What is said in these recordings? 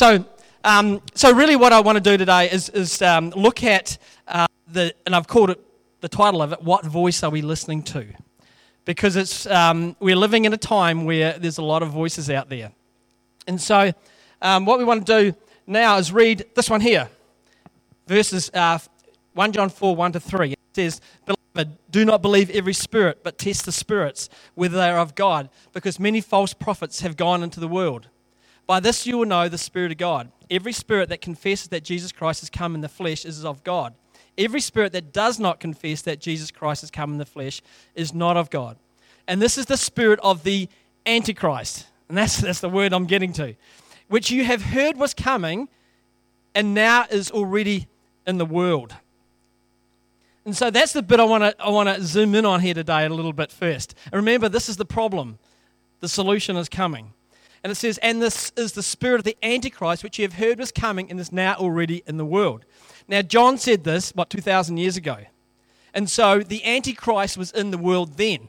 So, um, so really, what I want to do today is, is um, look at uh, the, and I've called it the title of it, "What Voice Are We Listening to?" Because it's um, we're living in a time where there's a lot of voices out there, and so um, what we want to do now is read this one here, verses uh, 1 John 4 1 to 3. It says, Beloved, do not believe every spirit, but test the spirits, whether they are of God, because many false prophets have gone into the world. By this you will know the Spirit of God. Every spirit that confesses that Jesus Christ has come in the flesh is of God. Every spirit that does not confess that Jesus Christ has come in the flesh is not of God. And this is the spirit of the Antichrist. And that's, that's the word I'm getting to. Which you have heard was coming and now is already in the world. And so that's the bit I want to I want to zoom in on here today a little bit first. And remember, this is the problem. The solution is coming. And it says, And this is the spirit of the Antichrist, which you have heard was coming and is now already in the world. Now, John said this, what, 2,000 years ago. And so the Antichrist was in the world then.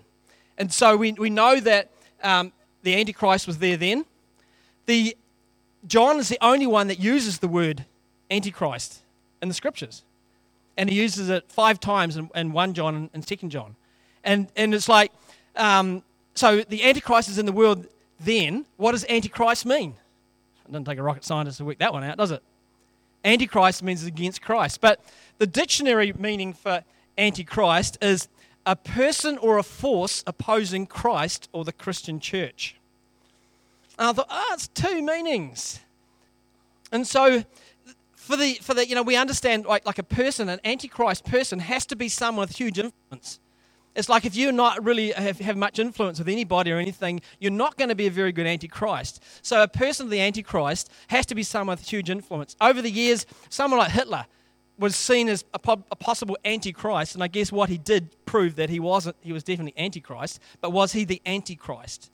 And so we, we know that um, the Antichrist was there then. The, John is the only one that uses the word Antichrist in the scriptures. And he uses it five times in, in 1 John and 2 John. And, and it's like, um, so the Antichrist is in the world then what does Antichrist mean? It doesn't take a rocket scientist to work that one out, does it? Antichrist means against Christ. But the dictionary meaning for Antichrist is a person or a force opposing Christ or the Christian church. And I thought, oh, it's two meanings. And so for the for the you know we understand like like a person an antichrist person has to be someone with huge influence it's like if you're not really have, have much influence with anybody or anything, you're not going to be a very good antichrist. So a person of the antichrist has to be someone with huge influence. Over the years, someone like Hitler was seen as a, a possible antichrist, and I guess what he did prove that he wasn't. He was definitely antichrist, but was he the antichrist?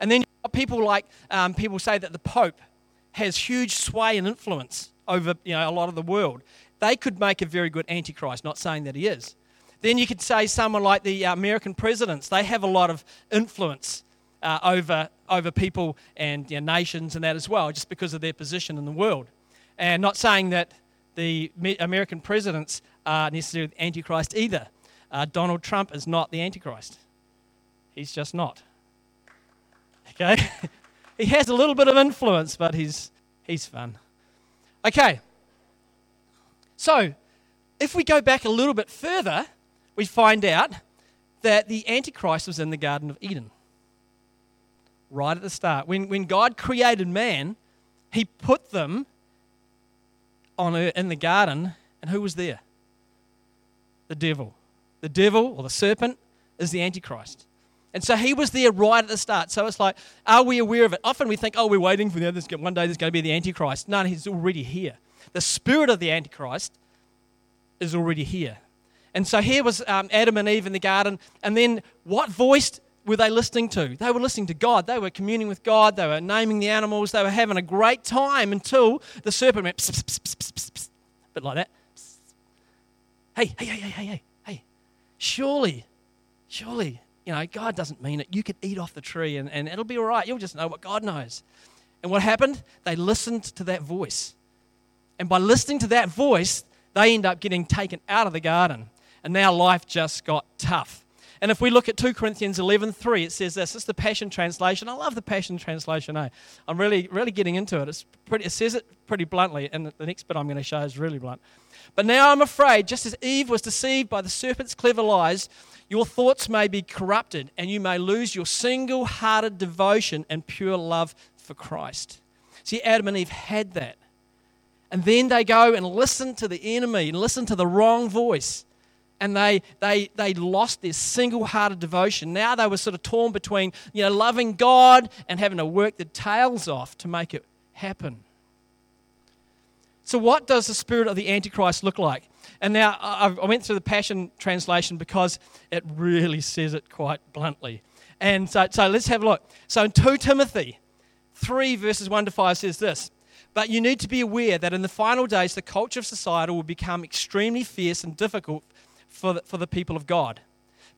And then people like um, people say that the Pope has huge sway and influence over you know a lot of the world. They could make a very good antichrist. Not saying that he is. Then you could say someone like the uh, American presidents, they have a lot of influence uh, over, over people and you know, nations and that as well, just because of their position in the world. And not saying that the American presidents are necessarily the Antichrist either. Uh, Donald Trump is not the Antichrist. He's just not. Okay? he has a little bit of influence, but he's, he's fun. Okay. So, if we go back a little bit further, we find out that the Antichrist was in the Garden of Eden. Right at the start. When, when God created man, he put them on in the garden, and who was there? The devil. The devil or the serpent is the Antichrist. And so he was there right at the start. So it's like, are we aware of it? Often we think, oh, we're waiting for the others. One day there's going to be the Antichrist. No, he's already here. The spirit of the Antichrist is already here. And so here was um, Adam and Eve in the garden. And then what voice were they listening to? They were listening to God. They were communing with God. They were naming the animals. They were having a great time until the serpent went pss, pss, pss, pss, pss, a bit like that. Hey, hey, hey, hey, hey, hey, hey. Surely, surely, you know, God doesn't mean it. You could eat off the tree and, and it'll be all right. You'll just know what God knows. And what happened? They listened to that voice. And by listening to that voice, they end up getting taken out of the garden and now life just got tough. And if we look at 2 Corinthians 11:3, it says this. It's the Passion Translation. I love the Passion Translation. Eh? I'm really, really getting into it. It's pretty, it says it pretty bluntly, and the next bit I'm going to show is really blunt. But now I'm afraid, just as Eve was deceived by the serpent's clever lies, your thoughts may be corrupted, and you may lose your single-hearted devotion and pure love for Christ. See, Adam and Eve had that. And then they go and listen to the enemy and listen to the wrong voice and they, they, they lost their single hearted devotion. Now they were sort of torn between you know, loving God and having to work their tails off to make it happen. So, what does the spirit of the Antichrist look like? And now I went through the Passion Translation because it really says it quite bluntly. And so, so let's have a look. So, in 2 Timothy 3, verses 1 to 5 says this But you need to be aware that in the final days, the culture of society will become extremely fierce and difficult for the, for the people of God.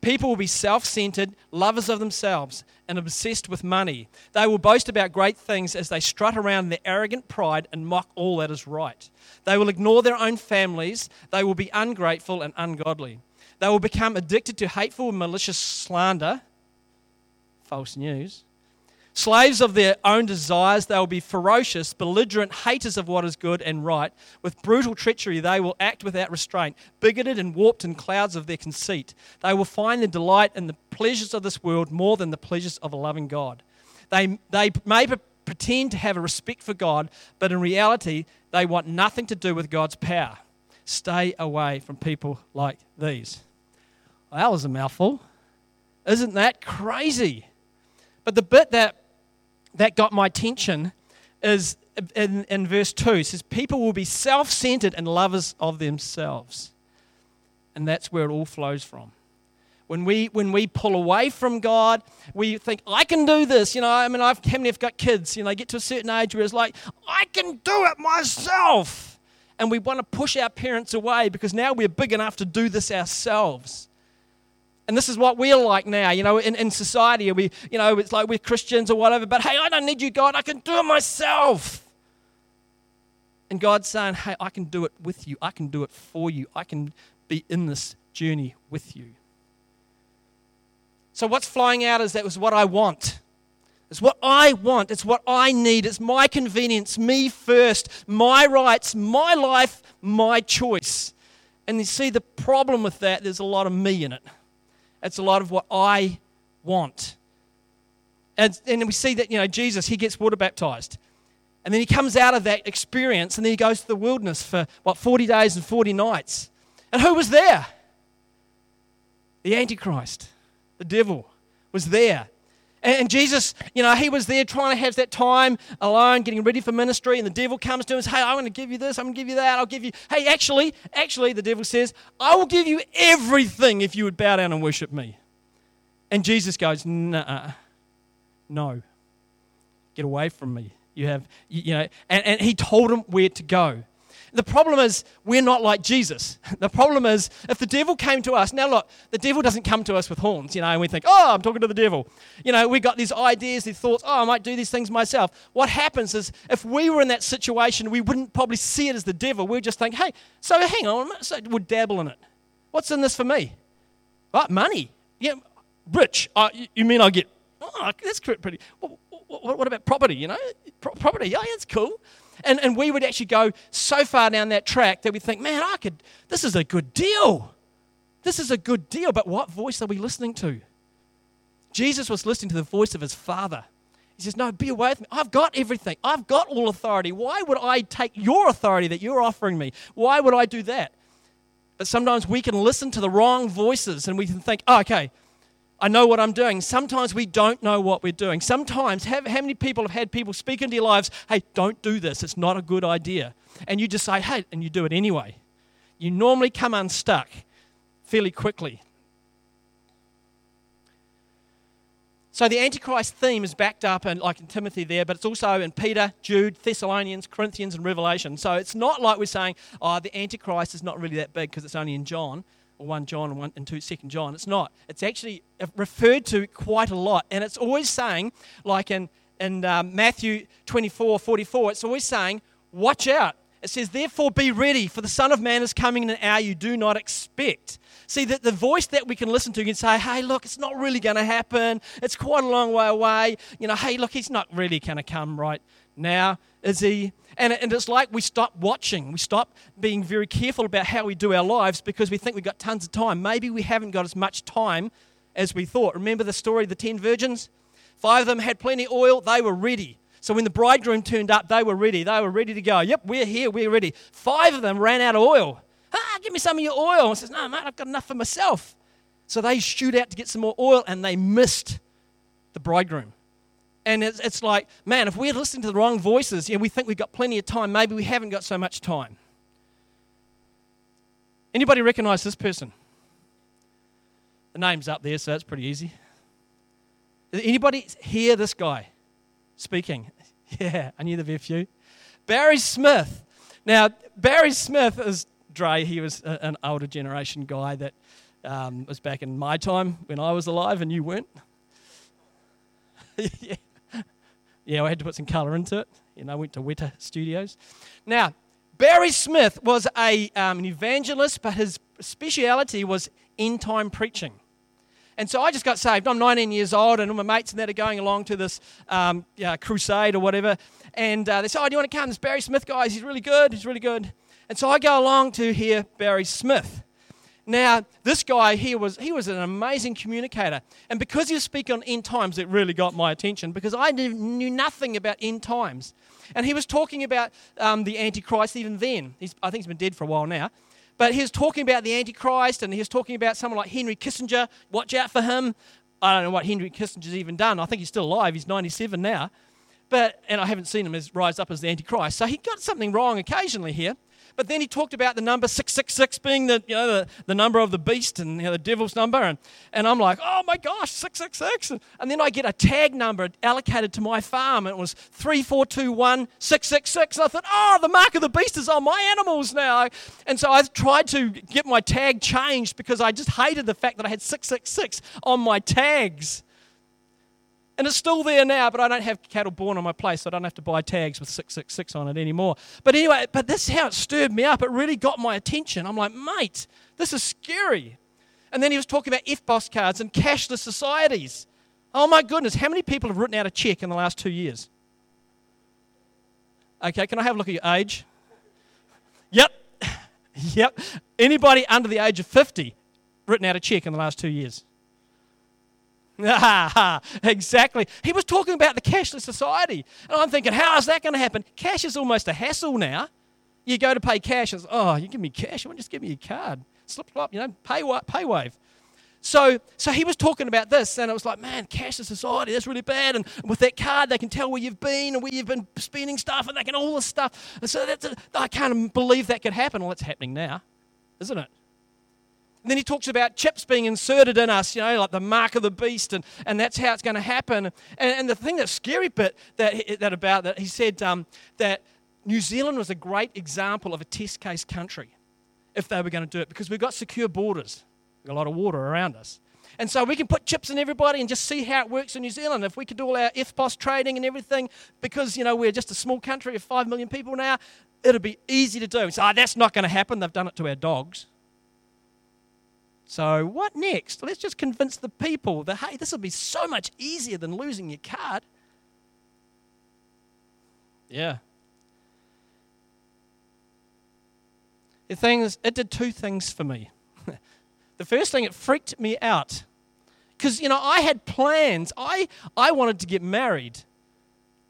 People will be self centered, lovers of themselves, and obsessed with money. They will boast about great things as they strut around in their arrogant pride and mock all that is right. They will ignore their own families. They will be ungrateful and ungodly. They will become addicted to hateful and malicious slander, false news. Slaves of their own desires, they will be ferocious, belligerent, haters of what is good and right. With brutal treachery, they will act without restraint, bigoted and warped in clouds of their conceit. They will find their delight in the pleasures of this world more than the pleasures of a loving God. They, they may pretend to have a respect for God, but in reality, they want nothing to do with God's power. Stay away from people like these. Well, that was a mouthful. Isn't that crazy? But the bit that that got my attention is in, in verse 2 it says people will be self-centered and lovers of themselves. And that's where it all flows from. When we when we pull away from god we think i can do this. You know i mean i've how many have got kids? You know they get to a certain age where it's like i can do it myself. And we want to push our parents away because now we're big enough to do this ourselves and this is what we're like now, you know, in, in society. We, you know, it's like we're Christians or whatever, but hey, I don't need you, God. I can do it myself. And God's saying, hey, I can do it with you. I can do it for you. I can be in this journey with you. So, what's flying out is that was what I want. It's what I want. It's what I need. It's my convenience, me first, my rights, my life, my choice. And you see, the problem with that, there's a lot of me in it. It's a lot of what I want. And, and we see that, you know, Jesus, he gets water baptized. And then he comes out of that experience and then he goes to the wilderness for, what, 40 days and 40 nights. And who was there? The Antichrist, the devil, was there. And Jesus, you know, he was there trying to have that time alone, getting ready for ministry, and the devil comes to him and says, Hey, I'm going to give you this, I'm going to give you that, I'll give you. Hey, actually, actually, the devil says, I will give you everything if you would bow down and worship me. And Jesus goes, Nah, no. Get away from me. You have, you know, and, and he told him where to go. The problem is, we're not like Jesus. The problem is, if the devil came to us, now look, the devil doesn't come to us with horns, you know, and we think, oh, I'm talking to the devil. You know, we got these ideas, these thoughts, oh, I might do these things myself. What happens is, if we were in that situation, we wouldn't probably see it as the devil. We'd just think, hey, so hang on, so we'd dabble in it. What's in this for me? What, money. Yeah, rich. Uh, you mean I get, oh, that's pretty. What, what, about property, you know? Pro- property, yeah, that's cool. And, and we would actually go so far down that track that we think, man, I could, this is a good deal. This is a good deal. But what voice are we listening to? Jesus was listening to the voice of his Father. He says, No, be away with me. I've got everything. I've got all authority. Why would I take your authority that you're offering me? Why would I do that? But sometimes we can listen to the wrong voices and we can think, oh, okay, I know what I'm doing. Sometimes we don't know what we're doing. Sometimes, how, how many people have had people speak into your lives, hey, don't do this, it's not a good idea. And you just say, hey, and you do it anyway. You normally come unstuck fairly quickly. So the Antichrist theme is backed up in, like in Timothy there, but it's also in Peter, Jude, Thessalonians, Corinthians, and Revelation. So it's not like we're saying, oh, the Antichrist is not really that big because it's only in John or 1 John and, 1, and 2 2 John. It's not. It's actually referred to quite a lot. And it's always saying, like in, in um, Matthew 24 44, it's always saying, watch out. It says, therefore be ready, for the Son of Man is coming in an hour you do not expect. See, that the voice that we can listen to can say, hey, look, it's not really going to happen. It's quite a long way away. You know, hey, look, he's not really going to come right now, is he? And, and it's like we stop watching. We stop being very careful about how we do our lives because we think we've got tons of time. Maybe we haven't got as much time as we thought. Remember the story of the ten virgins? Five of them had plenty of oil, they were ready. So when the bridegroom turned up, they were ready. They were ready to go. Yep, we're here, we're ready. Five of them ran out of oil. Ah, give me some of your oil. And says, No, mate, I've got enough for myself. So they shoot out to get some more oil and they missed the bridegroom. And it's, it's like, man, if we're listening to the wrong voices, yeah, we think we've got plenty of time. Maybe we haven't got so much time. Anybody recognize this person? The name's up there, so that's pretty easy. Anybody hear this guy speaking? Yeah, I knew there'd be a few. Barry Smith. Now, Barry Smith is Dre. He was an older generation guy that Um, was back in my time when I was alive and you weren't. yeah. Yeah, I had to put some colour into it. You know, I went to Weta Studios. Now, Barry Smith was a, um, an evangelist, but his speciality was end time preaching. And so I just got saved. I'm 19 years old, and all my mates and that are going along to this um, yeah, crusade or whatever. And uh, they said, Oh, do you want to come? This Barry Smith guy, he's really good. He's really good. And so I go along to hear Barry Smith. Now, this guy here was he was an amazing communicator, and because he was speaking on end times, it really got my attention because I knew, knew nothing about end times, and he was talking about um, the Antichrist even then. He's, I think he's been dead for a while now, but he was talking about the Antichrist, and he was talking about someone like Henry Kissinger. Watch out for him. I don't know what Henry Kissinger's even done. I think he's still alive. He's 97 now, but and I haven't seen him as rise up as the Antichrist. So he got something wrong occasionally here. But then he talked about the number 666 being the, you know, the, the number of the beast and you know, the devil's number. And, and I'm like, oh my gosh, 666. And, then I get a tag number allocated to my farm. And it was 3421666. And I thought, oh, the mark of the beast is on my animals now. And so I tried to get my tag changed because I just hated the fact that I had 666 on my tags. And it's still there now, but I don't have cattle born on my place, so I don't have to buy tags with 666 on it anymore. But anyway, but this is how it stirred me up. It really got my attention. I'm like, mate, this is scary. And then he was talking about EFTPOS cards and cashless societies. Oh my goodness, how many people have written out a check in the last two years? Okay, can I have a look at your age? Yep, yep. Anybody under the age of 50 written out a check in the last two years? exactly. He was talking about the cashless society. And I'm thinking, how is that going to happen? Cash is almost a hassle now. You go to pay cash, it's, oh, you give me cash, you just give me your card? Slip, slop, you know, pay, pay wave. So, so he was talking about this, and it was like, man, cashless society, that's really bad. And with that card, they can tell where you've been and where you've been spending stuff, and they can all this stuff. And so that's a, I can't believe that could happen. Well, it's happening now, isn't it? And then he talks about chips being inserted in us, you know, like the mark of the beast, and, and that's how it's going to happen. And, and the thing that's scary bit that, that about that, he said um, that New Zealand was a great example of a test case country if they were going to do it because we've got secure borders, we've got a lot of water around us. And so we can put chips in everybody and just see how it works in New Zealand. If we could do all our EFTPOS trading and everything, because, you know, we're just a small country of 5 million people now, it'd be easy to do. So oh, that's not going to happen. They've done it to our dogs. So, what next? Let's just convince the people that, hey, this will be so much easier than losing your card. Yeah. The thing is, it did two things for me. the first thing, it freaked me out. Because, you know, I had plans. I, I wanted to get married,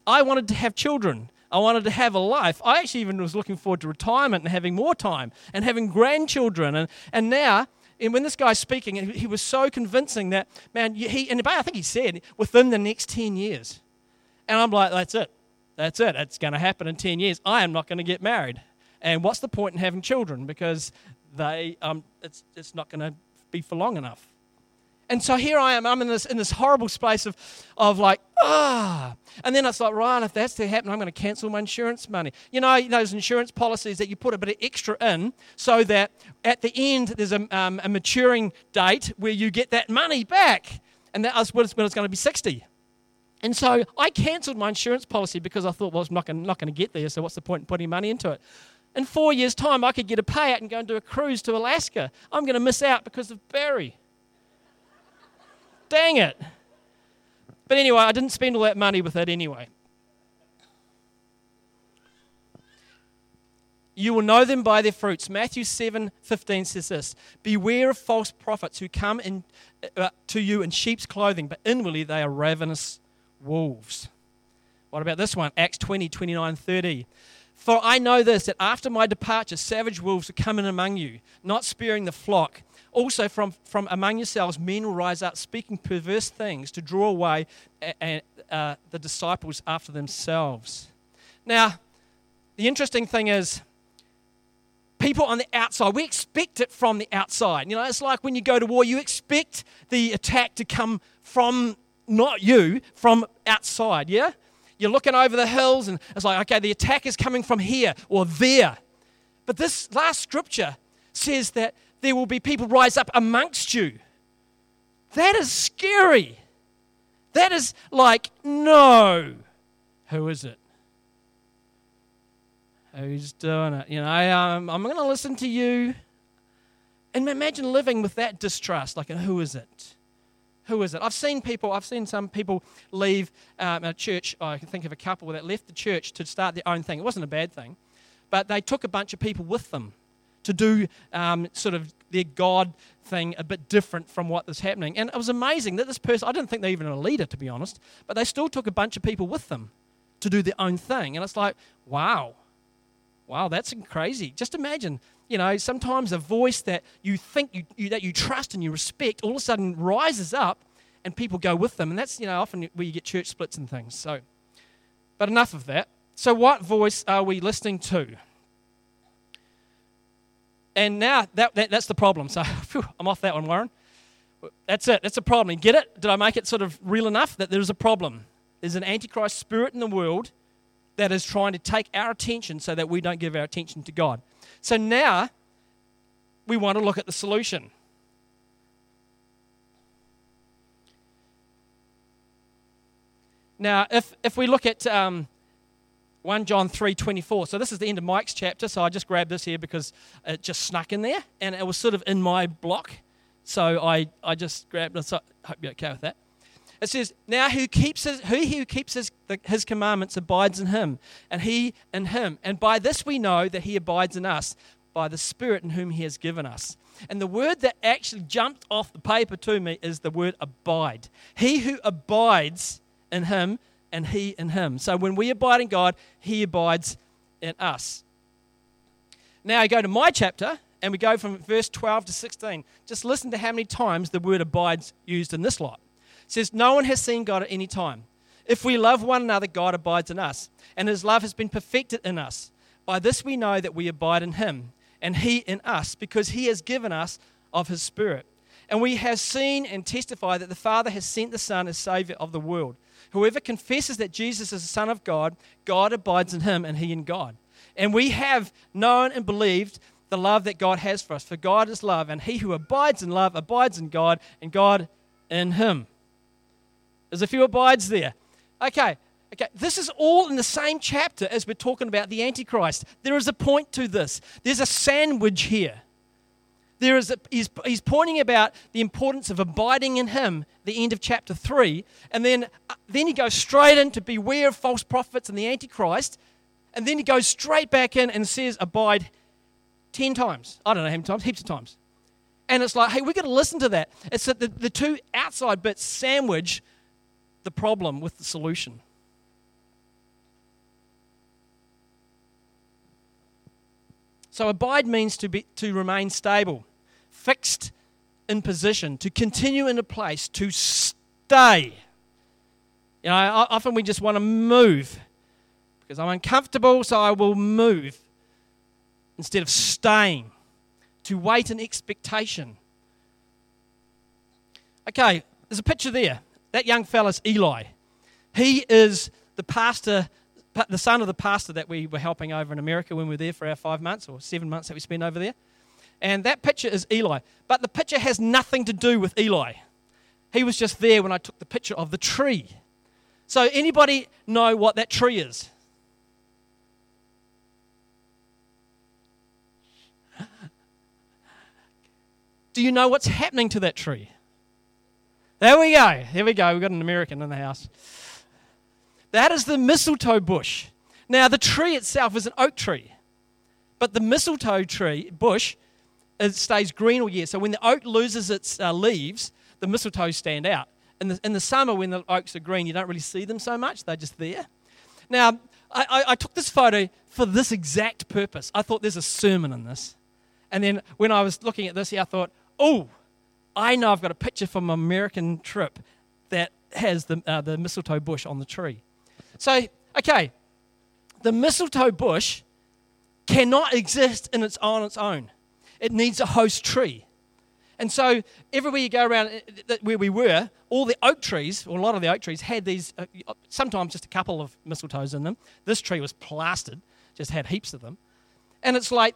I wanted to have children. I wanted to have a life. I actually even was looking forward to retirement and having more time and having grandchildren. And, and now, and when this guy's speaking, he was so convincing that, man, he, and I think he said, within the next 10 years. And I'm like, that's it. That's it. It's going to happen in 10 years. I am not going to get married. And what's the point in having children? Because they, um, it's, it's not going to be for long enough. And so here I am, I'm in this, in this horrible space of, of like, ah. And then it's like, Ryan, if that's to happen, I'm going to cancel my insurance money. You know, those insurance policies that you put a bit of extra in so that at the end there's a, um, a maturing date where you get that money back. And that's when it's going to be 60. And so I cancelled my insurance policy because I thought, well, it's not going, not going to get there, so what's the point in putting money into it? In four years' time, I could get a payout and go and do a cruise to Alaska. I'm going to miss out because of Barry. Dang it. But anyway, I didn't spend all that money with it anyway. You will know them by their fruits. Matthew 7 15 says this Beware of false prophets who come in, uh, to you in sheep's clothing, but inwardly they are ravenous wolves. What about this one? Acts 20 29 30. For I know this, that after my departure, savage wolves will come in among you, not sparing the flock. Also, from, from among yourselves, men will rise up speaking perverse things to draw away a, a, uh, the disciples after themselves. Now, the interesting thing is, people on the outside, we expect it from the outside. You know, it's like when you go to war, you expect the attack to come from not you, from outside, yeah? You're looking over the hills and it's like, okay, the attack is coming from here or there. But this last scripture says that there will be people rise up amongst you. That is scary. That is like, no. Who is it? Who's doing it? You know, um, I'm going to listen to you. And imagine living with that distrust. Like, who is it? Who is it? I've seen people, I've seen some people leave um, a church. Oh, I can think of a couple that left the church to start their own thing. It wasn't a bad thing, but they took a bunch of people with them to do um, sort of their God thing a bit different from what was happening. And it was amazing that this person, I didn't think they were even a leader, to be honest, but they still took a bunch of people with them to do their own thing. And it's like, wow, wow, that's crazy. Just imagine, you know, sometimes a voice that you think you, you, that you trust and you respect all of a sudden rises up and people go with them. And that's, you know, often where you get church splits and things. So, but enough of that. So, what voice are we listening to? And now that, that that's the problem. So, whew, I'm off that one, Warren. That's it. That's a problem. You get it? Did I make it sort of real enough that there's a problem? There's an antichrist spirit in the world that is trying to take our attention so that we don't give our attention to God. So now we want to look at the solution. Now, if, if we look at um, 1 John 3 24, so this is the end of Mike's chapter, so I just grabbed this here because it just snuck in there and it was sort of in my block. So I, I just grabbed it. So I hope you're okay with that. It says, Now who keeps his, who, who keeps his, his commandments abides in him, and he in him. And by this we know that he abides in us, by the Spirit in whom he has given us. And the word that actually jumped off the paper to me is the word abide. He who abides in him, and he in him. So when we abide in God, he abides in us. Now I go to my chapter, and we go from verse 12 to 16. Just listen to how many times the word abides used in this lot says, No one has seen God at any time. If we love one another, God abides in us, and his love has been perfected in us. By this we know that we abide in him, and he in us, because he has given us of his Spirit. And we have seen and testified that the Father has sent the Son as Savior of the world. Whoever confesses that Jesus is the Son of God, God abides in him, and he in God. And we have known and believed the love that God has for us. For God is love, and he who abides in love abides in God, and God in him. There's a few abides there. Okay, okay. This is all in the same chapter as we're talking about the Antichrist. There is a point to this. There's a sandwich here. There is a, he's, he's pointing about the importance of abiding in him, the end of chapter 3, and then, uh, then he goes straight in to beware of false prophets and the Antichrist, and then he goes straight back in and says, abide 10 times. I don't know how many times, heaps of times. And it's like, hey, we've got to listen to that. It's that the, the two outside bits sandwich the problem with the solution. So abide means to be to remain stable, fixed in position, to continue in a place, to stay. You know, often we just want to move because I'm uncomfortable, so I will move instead of staying, to wait in expectation. Okay, there's a picture there. That young fella's Eli. He is the pastor, the son of the pastor that we were helping over in America when we were there for our five months or seven months that we spent over there. And that picture is Eli. But the picture has nothing to do with Eli. He was just there when I took the picture of the tree. So, anybody know what that tree is? Do you know what's happening to that tree? There we go. Here we go. We've got an American in the house. That is the mistletoe bush. Now, the tree itself is an oak tree, but the mistletoe tree bush it stays green all year. So when the oak loses its uh, leaves, the mistletoes stand out. In the, in the summer, when the oaks are green, you don't really see them so much. They're just there. Now, I, I, I took this photo for this exact purpose. I thought there's a sermon in this. And then when I was looking at this, I thought, oh, I know I've got a picture from my American trip that has the, uh, the mistletoe bush on the tree. So, okay, the mistletoe bush cannot exist in its, on its own. It needs a host tree. And so, everywhere you go around uh, where we were, all the oak trees, or a lot of the oak trees, had these, uh, sometimes just a couple of mistletoes in them. This tree was plastered, just had heaps of them. And it's like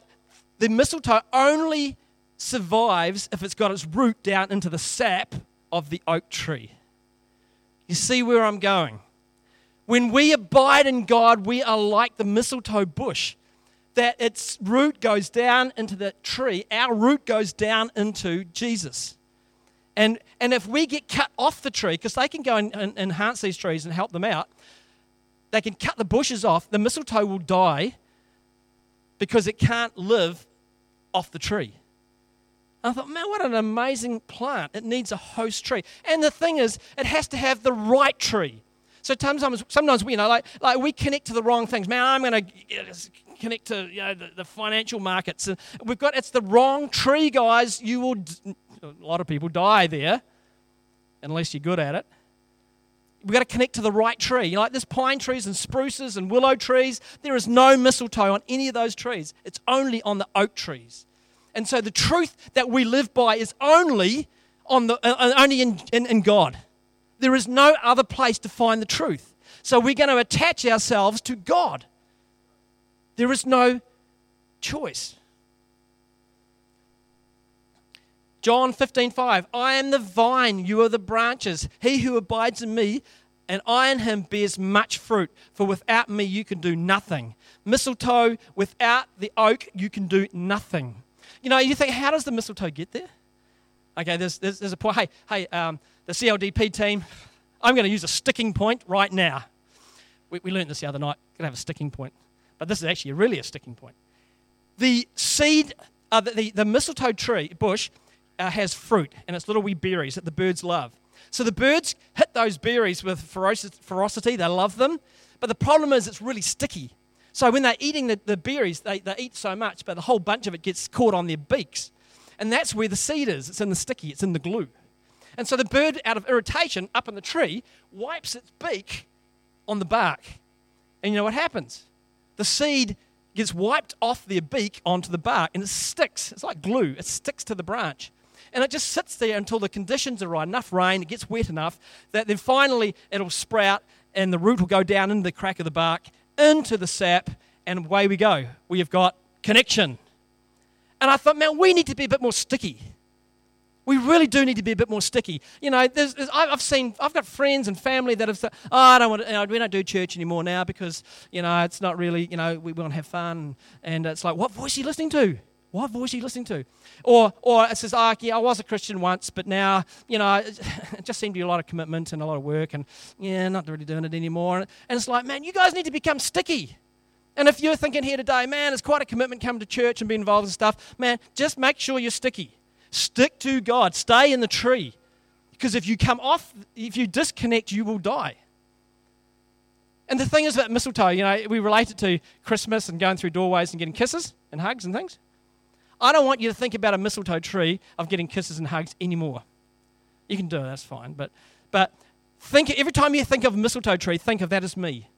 the mistletoe only survives if it's got its root down into the sap of the oak tree. You see where I'm going? When we abide in God, we are like the mistletoe bush, that its root goes down into the tree. Our root goes down into Jesus. And, and if we get cut off the tree, because they can go and, and enhance these trees and help them out, they can cut the bushes off, the mistletoe will die because it can't live off the tree. I thought, man, what an amazing plant. It needs a host tree. And the thing is, it has to have the right tree. So sometimes, sometimes we, you know, like, like we connect to the wrong things. Man, I'm going to connect to you know, the, the, financial markets. And we've got, it's the wrong tree, guys. You will, a lot of people die there, unless you're good at it. We've got to connect to the right tree. You know, like there's pine trees and spruces and willow trees. There is no mistletoe on any of those trees. It's only on the oak trees. And so the truth that we live by is only on the uh, only in, in, in God. There is no other place to find the truth. So we're going to attach ourselves to God. There is no choice. John 15, 5. I am the vine, you are the branches. He who abides in me and I in him bears much fruit, for without me you can do nothing. Mistletoe, without the oak, you can do nothing. You know, you think, how does the mistletoe get there? Okay, there's, there's, there's a point. Hey, hey, um, the CLDP team, I'm going to use a sticking point right now. We, we learned this the other night. Going to have a sticking point. But this is actually really a sticking point. The seed, uh, the, the, the, mistletoe tree, bush, uh, has fruit, and it's little wee berries that the birds love. So the birds hit those berries with ferocity. They love them. But the problem is it's really sticky. So when they're eating the, the berries, they, they eat so much, but the whole bunch of it gets caught on their beaks. And that's where the seed is. It's in the sticky, it's in the glue. And so the bird, out of irritation, up in the tree, wipes its beak on the bark. And you know what happens? The seed gets wiped off their beak onto the bark and it sticks. It's like glue, it sticks to the branch. And it just sits there until the conditions are right enough rain, it gets wet enough that then finally it'll sprout and the root will go down into the crack of the bark, into the sap, and away we go. We have got connection. And I thought, man, we need to be a bit more sticky. We really do need to be a bit more sticky. You know, there's, there's, I've seen, I've got friends and family that have said, oh, I don't want to, you know, we don't do church anymore now because, you know, it's not really, you know, we want to have fun. And it's like, what voice are you listening to? What voice are you listening to? Or, or it says, oh, yeah, I was a Christian once, but now, you know, it just seemed to be a lot of commitment and a lot of work, and yeah, not really doing it anymore. And it's like, man, you guys need to become sticky. And if you're thinking here today, man, it's quite a commitment coming to church and being involved in stuff, man, just make sure you're sticky. Stick to God. Stay in the tree. Because if you come off, if you disconnect, you will die. And the thing is about mistletoe, you know, we relate it to Christmas and going through doorways and getting kisses and hugs and things. I don't want you to think about a mistletoe tree of getting kisses and hugs anymore. You can do it, that's fine. But, but think every time you think of a mistletoe tree, think of that as me.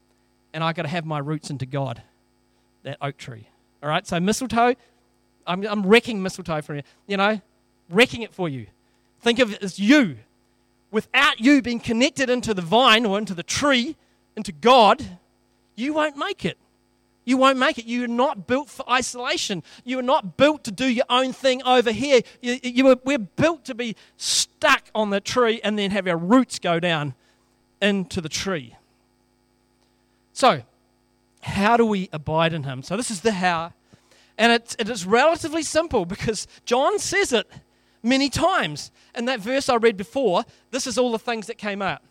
And i got to have my roots into God, that oak tree. All right, so mistletoe, I'm, I'm wrecking mistletoe for you. You know, wrecking it for you. Think of it as you. Without you being connected into the vine or into the tree, into God, you won't make it. You won't make it. You're not built for isolation. You are not built to do your own thing over here. You, you were, we're built to be stuck on the tree and then have our roots go down into the tree. So, how do we abide in Him? So, this is the how. And it, it is relatively simple because John says it many times. In that verse I read before, this is all the things that came out.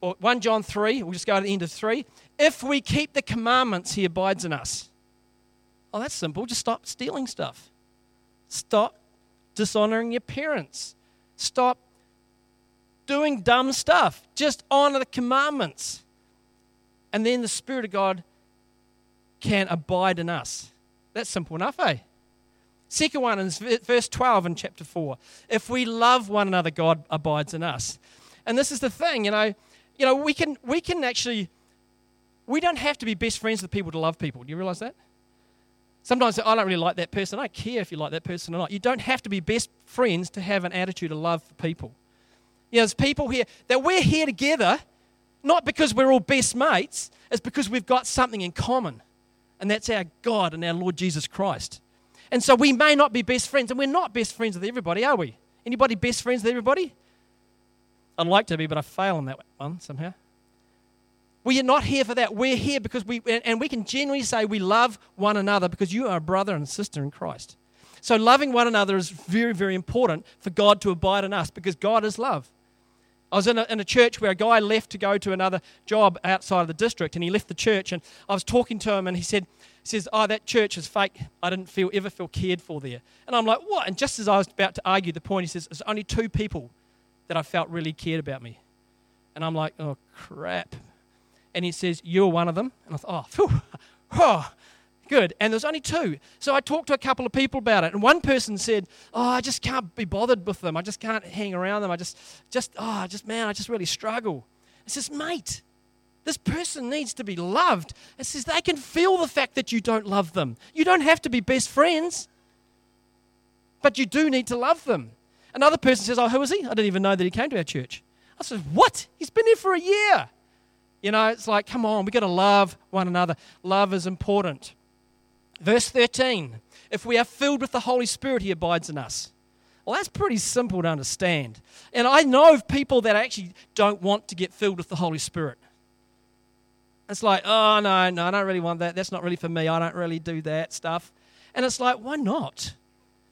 Or 1 John 3, we'll just go to the end of 3. If we keep the commandments, he abides in us. Oh, that's simple. Just stop stealing stuff. Stop dishonoring your parents. Stop doing dumb stuff. Just honor the commandments. And then the Spirit of God can abide in us. That's simple enough, eh? Second one is verse 12 in chapter 4. If we love one another, God abides in us. And this is the thing, you know, you know, we can we can actually we don't have to be best friends with people to love people. Do you realize that? Sometimes I don't really like that person. I don't care if you like that person or not. You don't have to be best friends to have an attitude of love for people. You know, there's people here that we're here together, not because we're all best mates, it's because we've got something in common. And that's our God and our Lord Jesus Christ. And so we may not be best friends, and we're not best friends with everybody, are we? Anybody best friends with everybody? I'd like to be, but I fail on that one somehow. We are not here for that. We're here because we, and we can genuinely say we love one another because you are a brother and sister in Christ. So loving one another is very, very important for God to abide in us because God is love. I was in a, in a church where a guy left to go to another job outside of the district, and he left the church, and I was talking to him, and he said, he says, Oh, that church is fake. I didn't feel ever feel cared for there. And I'm like, What? And just as I was about to argue the point, he says, There's only two people that I felt really cared about me. And I'm like, Oh, crap. And he says, You're one of them. And I thought, Oh, phew, oh good. And there's only two. So I talked to a couple of people about it. And one person said, Oh, I just can't be bothered with them. I just can't hang around them. I just, just, oh, just, man, I just really struggle. I says, Mate, this person needs to be loved. It says they can feel the fact that you don't love them. You don't have to be best friends, but you do need to love them. Another person says, Oh, who is he? I didn't even know that he came to our church. I said, What? He's been here for a year. You know, it's like, come on, we've got to love one another. Love is important. Verse 13 If we are filled with the Holy Spirit, he abides in us. Well, that's pretty simple to understand. And I know of people that actually don't want to get filled with the Holy Spirit. It's like, oh, no, no, I don't really want that. That's not really for me. I don't really do that stuff. And it's like, why not?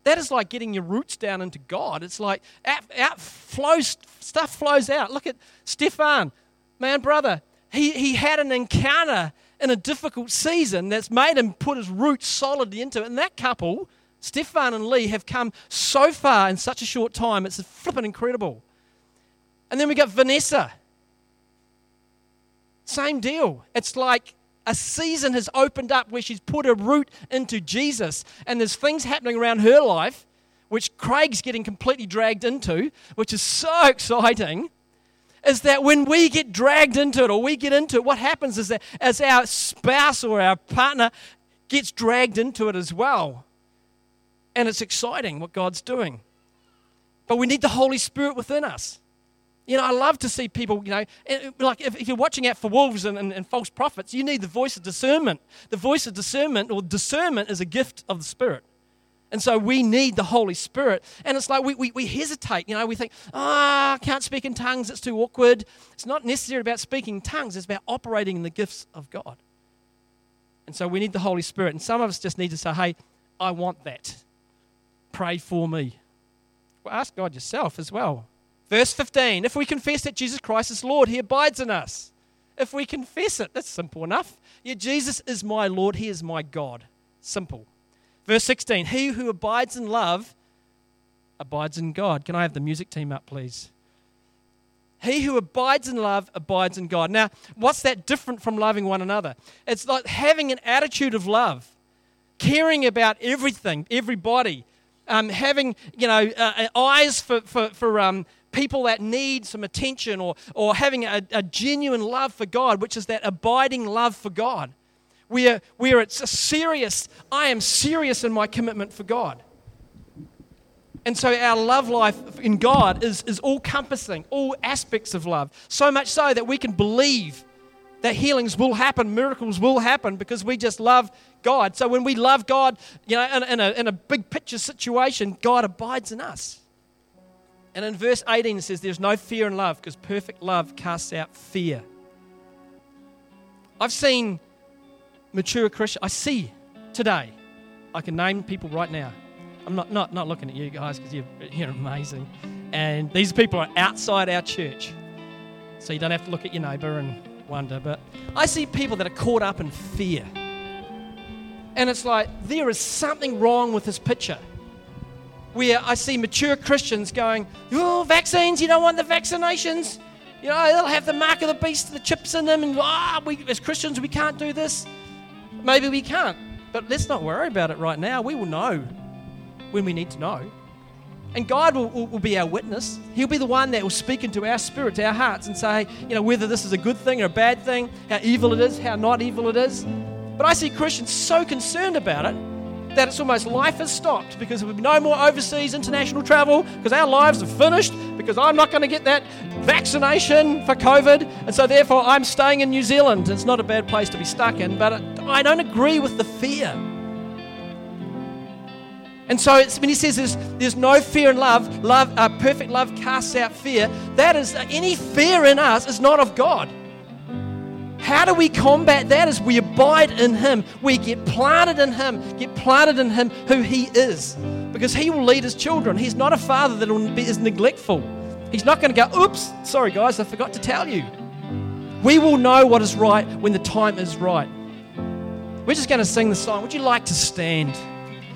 That is like getting your roots down into God. It's like out, out flows, stuff flows out. Look at Stefan, man, brother. He, he had an encounter in a difficult season that's made him put his roots solidly into it. And that couple, Stefan and Lee, have come so far in such a short time. It's flipping incredible. And then we got Vanessa. Same deal. It's like a season has opened up where she's put her root into Jesus, and there's things happening around her life, which Craig's getting completely dragged into, which is so exciting. Is that when we get dragged into it or we get into it, what happens is that as our spouse or our partner gets dragged into it as well. And it's exciting what God's doing. But we need the Holy Spirit within us. You know, I love to see people, you know, eh, eh, like if, if you're watching out for wolves and, and, and, false prophets, you need the voice of discernment. The voice of discernment, or discernment, is a gift of the Spirit. And so we need the Holy Spirit. And it's like we, we, we hesitate, you know, we think, ah, oh, I can't speak in tongues, it's too awkward. It's not necessarily about speaking tongues, it's about operating in the gifts of God. And so we need the Holy Spirit. And some of us just need to say, hey, I want that. Pray for me. Well, ask God yourself as well. Verse 15 If we confess that Jesus Christ is Lord, he abides in us. If we confess it, that's simple enough. Yeah, Jesus is my Lord, he is my God. Simple. Verse 16 He who abides in love abides in God. Can I have the music team up, please? He who abides in love abides in God. Now, what's that different from loving one another? It's like having an attitude of love, caring about everything, everybody, um, having you know uh, eyes for for, for um, people that need some attention or, or having a, a genuine love for God, which is that abiding love for God. Where, where it's a serious, I am serious in my commitment for God. And so our love life in God is, is all compassing, all aspects of love. So much so that we can believe that healings will happen, miracles will happen because we just love God. So when we love God, you know, in, in, a, in a big picture situation, God abides in us. And in verse 18, it says, There's no fear in love because perfect love casts out fear. I've seen mature Christian. I see today, I can name people right now. I'm not, not, not looking at you guys because you're, you're amazing. And these people are outside our church. So you don't have to look at your neighbor and wonder. But I see people that are caught up in fear. And it's like, there is something wrong with this picture where I see mature Christians going, oh, vaccines, you don't want the vaccinations. You know, they'll have the mark of the beast, the chips in them, and ah, oh, we, as Christians, we can't do this. Maybe we can't, but let's not worry about it right now. We will know when we need to know. And God will, will, will, be our witness. He'll be the one that will speak into our spirits, our hearts, and say, you know, whether this is a good thing or a bad thing, how evil it is, how not evil it is. But I see Christians so concerned about it that it's almost life has stopped because there will be no more overseas international travel because our lives are finished because I'm not going to get that vaccination for COVID. And so, therefore, I'm staying in New Zealand. It's not a bad place to be stuck in, but I don't agree with the fear. And so when he says there's, there's no fear in love, love uh, perfect love casts out fear, that is uh, any fear in us is not of God. How do we combat that? Is we abide in Him. We get planted in Him, get planted in Him who He is. Because He will lead His children. He's not a father that is neglectful. He's not going to go, oops, sorry guys, I forgot to tell you. We will know what is right when the time is right. We're just going to sing the song. Would you like to stand?